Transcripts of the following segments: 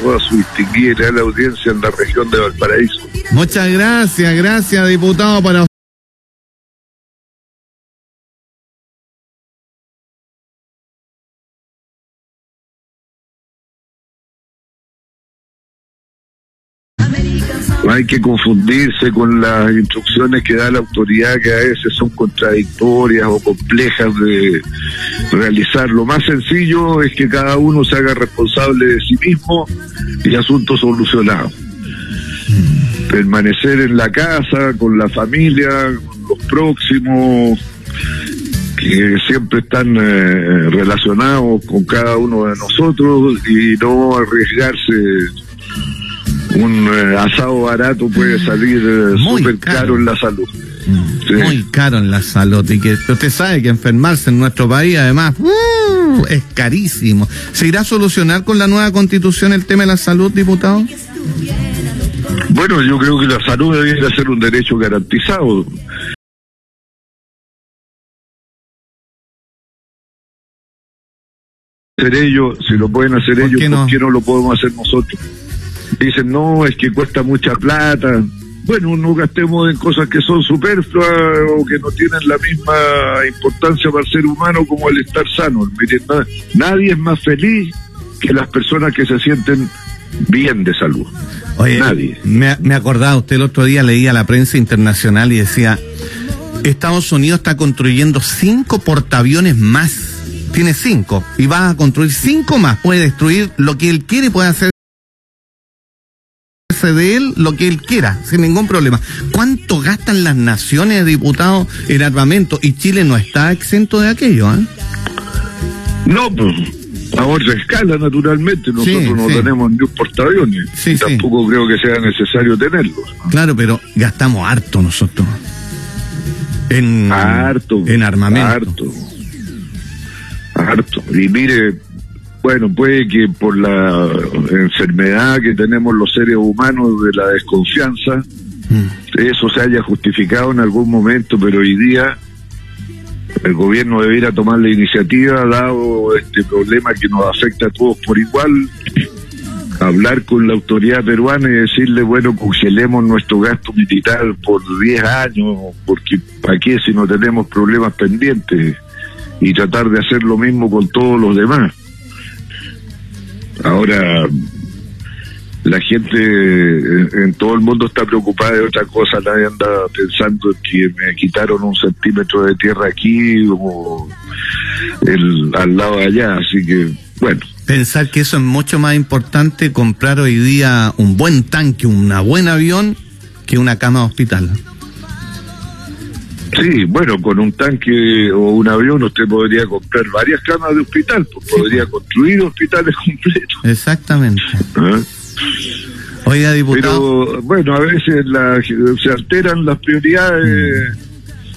toda su distinguida la audiencia en la región de Valparaíso. Muchas gracias, gracias diputado para que confundirse con las instrucciones que da la autoridad que a veces son contradictorias o complejas de realizar. Lo más sencillo es que cada uno se haga responsable de sí mismo y asunto solucionado. Permanecer en la casa, con la familia, con los próximos, que siempre están eh, relacionados con cada uno de nosotros y no arriesgarse un eh, asado barato puede salir eh, súper caro. en la salud. Mm, muy caro en la salud. Y que usted sabe que enfermarse en nuestro país, además, uh, es carísimo. ¿Se irá a solucionar con la nueva constitución el tema de la salud, diputado? Bueno, yo creo que la salud debería ser un derecho garantizado. Hacer ellos, si lo pueden hacer ellos, ¿por qué no lo podemos hacer nosotros? Dicen, no, es que cuesta mucha plata. Bueno, no gastemos en cosas que son superfluas o que no tienen la misma importancia para el ser humano como el estar sano. Miren, nadie es más feliz que las personas que se sienten bien de salud. Oye, nadie. Me, me acordaba, usted el otro día leía la prensa internacional y decía, Estados Unidos está construyendo cinco portaaviones más. Tiene cinco y va a construir cinco más. Puede destruir lo que él quiere, puede hacer de él lo que él quiera, sin ningún problema. ¿Cuánto gastan las naciones, diputados, en armamento? Y Chile no está exento de aquello, ¿eh? No, pues a otra escala, naturalmente. Nosotros no tenemos ni un portaaviones. Tampoco creo que sea necesario tenerlos. Claro, pero gastamos harto nosotros. En, harto, en armamento. Harto. Harto. Y mire, bueno, puede que por la enfermedad que tenemos los seres humanos de la desconfianza, mm. eso se haya justificado en algún momento, pero hoy día el gobierno debiera tomar la iniciativa, dado este problema que nos afecta a todos por igual, hablar con la autoridad peruana y decirle, bueno, congelemos nuestro gasto militar por 10 años, porque ¿para qué si no tenemos problemas pendientes? Y tratar de hacer lo mismo con todos los demás. Ahora, la gente en, todo el mundo está preocupada de otra cosa, nadie anda pensando que me quitaron un centímetro de tierra aquí o el, al lado de allá, así que bueno. Pensar que eso es mucho más importante comprar hoy día un buen tanque, un buen avión, que una cama de hospital. Sí, bueno, con un tanque o un avión usted podría comprar varias camas de hospital, pues podría construir hospitales completos. Exactamente. ¿Ah? Oiga, diputado. Pero bueno, a veces se alteran las prioridades.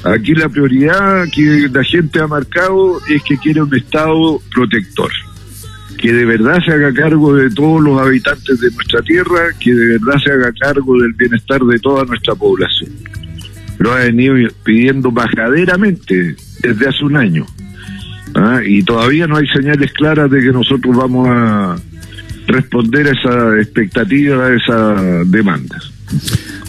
Aquí la prioridad que la gente ha marcado es que quiere un Estado protector, que de verdad se haga cargo de todos los habitantes de nuestra tierra, que de verdad se haga cargo del bienestar de toda nuestra población lo ha venido pidiendo bajaderamente desde hace un año. ¿ah? Y todavía no hay señales claras de que nosotros vamos a responder a esa expectativa, a esas demandas.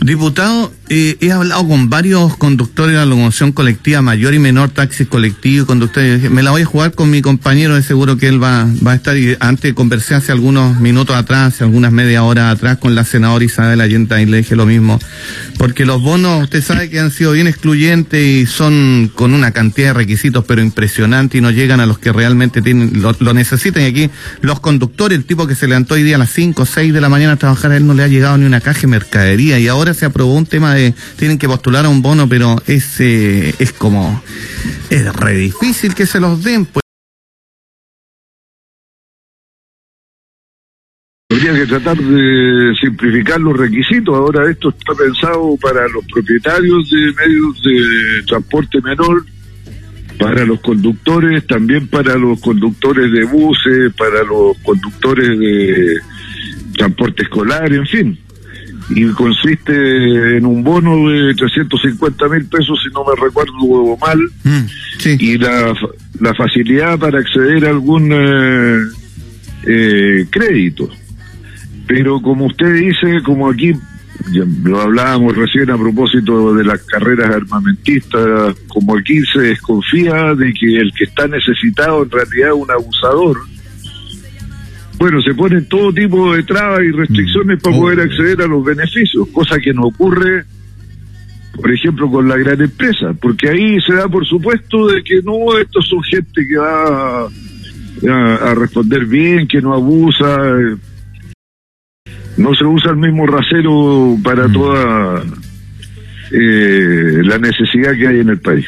Diputado, eh, he hablado con varios conductores de la locomoción colectiva, mayor y menor, taxis colectivos, conductores. Me la voy a jugar con mi compañero, de seguro que él va, va a estar. Y antes conversé hace algunos minutos atrás, hace algunas media hora atrás, con la senadora Isabel Allenta y le dije lo mismo. Porque los bonos, usted sabe que han sido bien excluyentes y son con una cantidad de requisitos, pero impresionante y no llegan a los que realmente tienen, lo, lo necesitan. Y aquí los conductores, el tipo que se levantó hoy día a las 5 o 6 de la mañana a trabajar, a él no le ha llegado ni una caja de mercadería. Y ahora se aprobó un tema de tienen que postular a un bono, pero es, es como, es re difícil que se los den. Pues. Habría que tratar de simplificar los requisitos. Ahora esto está pensado para los propietarios de medios de transporte menor, para los conductores, también para los conductores de buses, para los conductores de transporte escolar, en fin y consiste en un bono de 350 mil pesos, si no me recuerdo mal, mm, y la, la, facilidad para acceder a algún eh, eh, crédito. Pero como usted dice, como aquí lo hablábamos recién a propósito de las carreras armamentistas, como aquí se desconfía de que el que está necesitado en realidad es un abusador, bueno, se ponen todo tipo de trabas y restricciones para poder acceder a los beneficios, cosa que no ocurre, por ejemplo, con la gran empresa, porque ahí se da por supuesto de que no, estos son gente que va a, a responder bien, que no abusa, no se usa el mismo rasero para mm. toda eh, la necesidad que hay en el país.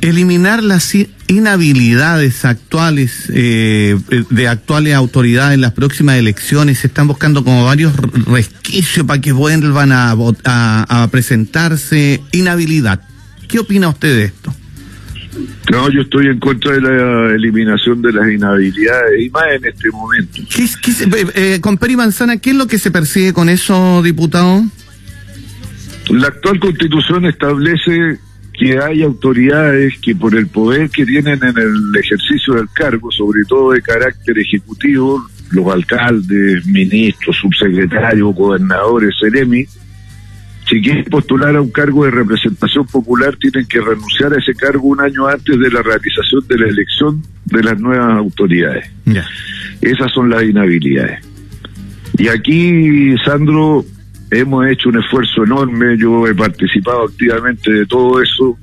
Eliminar las inhabilidades actuales eh, de actuales autoridades en las próximas elecciones, se están buscando como varios resquicios para que vuelvan a, a, a presentarse inhabilidad. ¿Qué opina usted de esto? No, yo estoy en contra de la eliminación de las inhabilidades y más en este momento. ¿Qué, eh, con Peri Manzana, ¿qué es lo que se persigue con eso, diputado? La actual constitución establece que hay autoridades que por el poder que tienen en el ejercicio del cargo, sobre todo de carácter ejecutivo, los alcaldes, ministros, subsecretarios, gobernadores, seremis, si quieren postular a un cargo de representación popular, tienen que renunciar a ese cargo un año antes de la realización de la elección de las nuevas autoridades. Esas son las inhabilidades. Y aquí, Sandro, hemos hecho un esfuerzo enorme, yo he participado activamente de todo eso.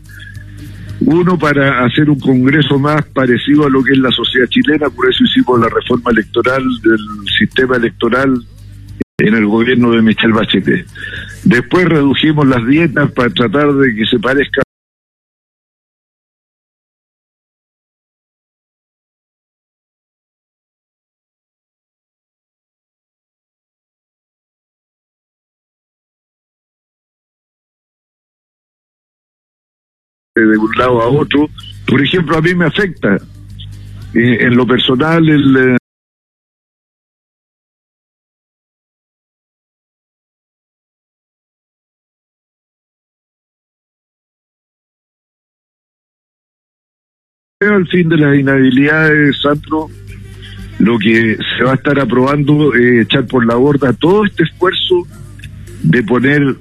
Uno, para hacer un congreso más parecido a lo que es la sociedad chilena, por eso hicimos la reforma electoral del sistema electoral en el gobierno de Michel Bachelet. Después redujimos las dietas para tratar de que se parezca de un lado a otro. Por ejemplo, a mí me afecta eh, en lo personal el, eh, al fin de las inhabilidades, Sandro, lo que se va a estar aprobando es echar por la borda todo este esfuerzo de poner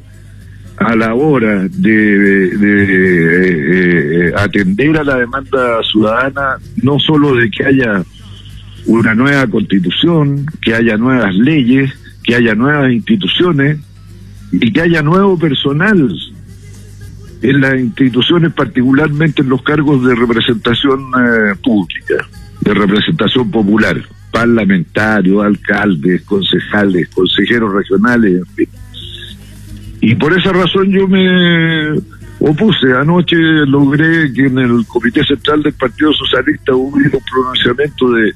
a la hora de, eh, atender a la demanda ciudadana, no solo de que haya una nueva constitución, que haya nuevas leyes, que haya nuevas instituciones y que haya nuevo personal en las instituciones, particularmente en los cargos de representación eh, pública, de representación popular, parlamentarios, alcaldes, concejales, consejeros regionales, en fin. Y por esa razón yo me opuse. Anoche logré que en el Comité Central del Partido Socialista hubiera un pronunciamiento de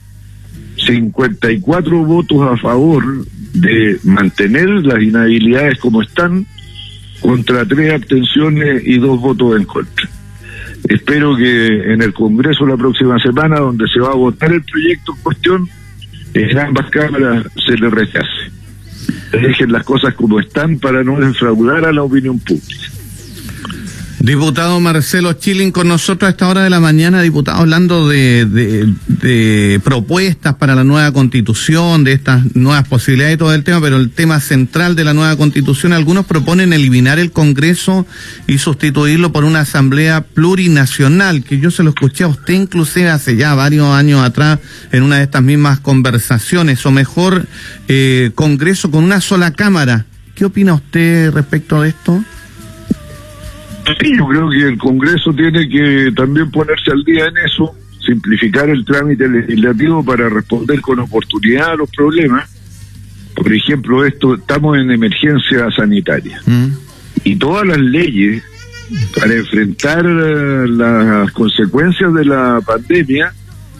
54 votos a favor de mantener las inhabilidades como están contra tres abstenciones y dos votos en contra. Espero que en el Congreso la próxima semana, donde se va a votar el proyecto en cuestión, en ambas cámaras se le rechace. Dejen las cosas como están para no defraudar a la opinión pública. Diputado Marcelo Chilling con nosotros a esta hora de la mañana, diputado, hablando de, de, propuestas para la nueva constitución, de estas nuevas posibilidades y todo el tema, pero el tema central de la nueva constitución, algunos proponen eliminar el Congreso y sustituirlo por una asamblea plurinacional, que yo se lo escuché a usted inclusive hace ya varios años atrás en una de estas mismas conversaciones, o mejor, eh, Congreso con una sola Cámara. ¿Qué opina usted respecto a esto? Sí, yo creo que el Congreso tiene que también ponerse al día en eso, simplificar el trámite legislativo para responder con oportunidad a los problemas. Por ejemplo, esto estamos en emergencia sanitaria mm. y todas las leyes para enfrentar eh, las consecuencias de la pandemia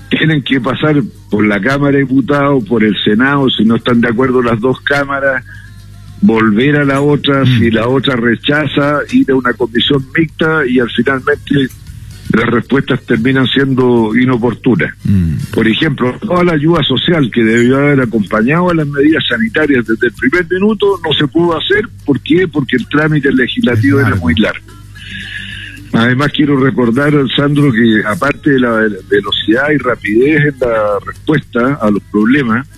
tienen que pasar por la Cámara de Diputados, por el Senado, si no están de acuerdo las dos cámaras, volver a la otra, mm. si la otra rechaza, ir a una comisión mixta y al finalmente las respuestas terminan siendo inoportunas. Mm. Por ejemplo, toda la ayuda social que debió haber acompañado a las medidas sanitarias desde el primer minuto no se pudo hacer. ¿Por qué? Porque el trámite legislativo era muy largo. Además quiero recordar, Sandro, que aparte de la velocidad y rapidez en la respuesta a los problemas,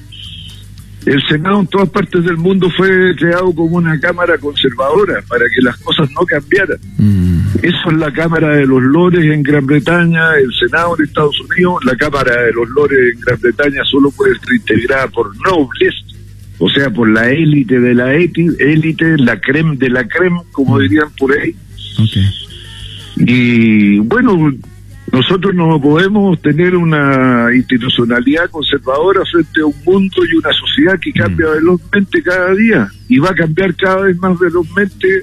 el Senado en todas partes del mundo fue creado como una cámara conservadora para que las cosas no cambiaran. Mm. Eso es la Cámara de los Lores en Gran Bretaña, el Senado en Estados Unidos. La Cámara de los Lores en Gran Bretaña solo puede ser integrada por nobles, o sea, por la élite de la élite, la creme de la creme, como mm. dirían por ahí. Y bueno, nosotros no podemos tener una institucionalidad conservadora frente a un mundo y una sociedad que cambia mm. velozmente cada día y va a cambiar cada vez más velozmente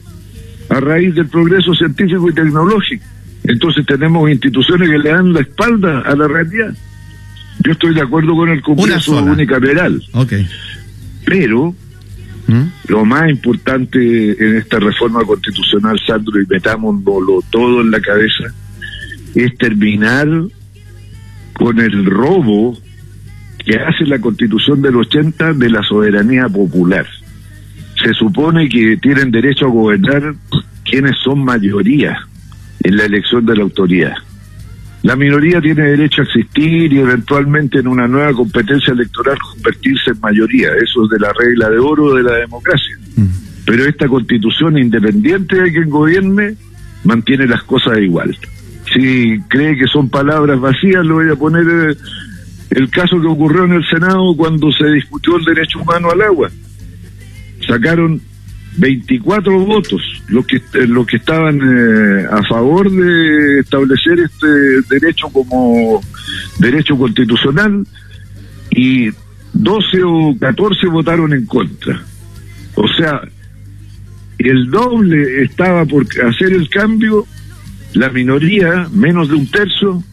a raíz del progreso científico y tecnológico. Entonces tenemos instituciones que le dan la espalda a la realidad. Yo estoy de acuerdo con el Congreso unicameral. Okay. Pero ¿Mm? lo más importante en esta reforma constitucional, Sandro, y metámoslo todo en la cabeza, es terminar con el robo que hace la constitución del 80 de la soberanía popular. Se supone que tienen derecho a gobernar quienes son mayoría en la elección de la autoridad. La minoría tiene derecho a existir y eventualmente en una nueva competencia electoral convertirse en mayoría. Eso es de la regla de oro de la democracia. Mm. Pero esta constitución, independiente de quien gobierne, mantiene las cosas igual si cree que son palabras vacías, lo voy a poner eh, el caso que ocurrió en el Senado cuando se discutió el derecho humano al agua. Sacaron 24 votos los que eh, los que estaban eh, a favor de establecer este derecho como derecho constitucional y 12 o 14 votaron en contra. O sea, el doble estaba por hacer el cambio la minoría, menos de un tercio,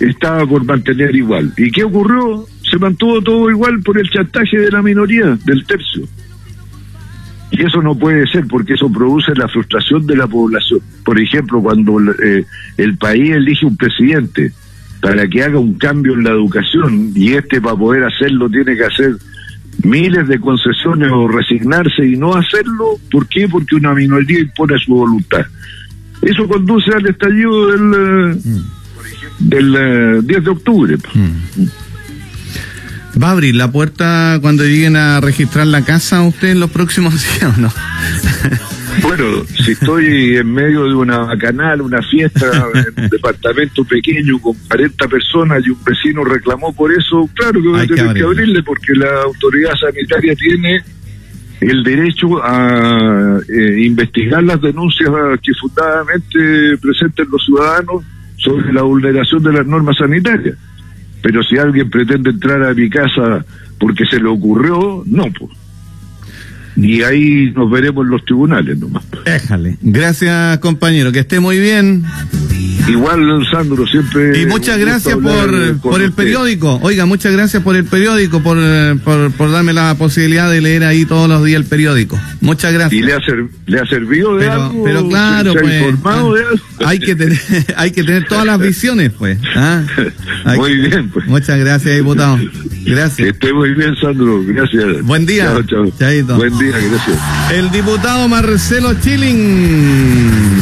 estaba por mantener igual. ¿Y qué ocurrió? Se mantuvo todo igual por el chantaje de la minoría, del tercio. Y eso no puede ser porque eso produce la frustración de la población. Por ejemplo, cuando eh, el país elige un presidente para que haga un cambio en la educación y este para poder hacerlo tiene que hacer miles de concesiones o resignarse y no hacerlo, ¿por qué? Porque una minoría impone su voluntad. Eso conduce al estallido del, mm. del 10 eh, de octubre. Mm. ¿Va a abrir la puerta cuando lleguen a registrar la casa usted en los próximos días o no? Bueno, si estoy en medio de una canal, una fiesta, en un departamento pequeño con 40 personas y un vecino reclamó por eso, claro que voy a tener que abrirle porque la autoridad sanitaria tiene el derecho a eh, investigar las denuncias que fundadamente presenten los ciudadanos sobre la vulneración de las normas sanitarias. Pero si alguien pretende entrar a mi casa porque se le ocurrió, no, pues. Y ahí nos veremos en los tribunales nomás. Déjale. Gracias, compañero. Que esté muy bien. Igual, Sandro, siempre. Y muchas gracias por, por el periódico. Oiga, muchas gracias por el periódico, por, por, darme la posibilidad de leer ahí todos los días el periódico. Muchas gracias. ¿Y le ha, le ha servido de pero, algo? Pero claro, pues. Hay que, tener, hay que tener todas las visiones, pues. ¿ah? muy bien, pues. Muchas gracias, diputado. Gracias. Que esté muy bien, Sandro. Gracias. Buen día. Chao, chao. Buen día, gracias. El diputado Marcelo Chilling.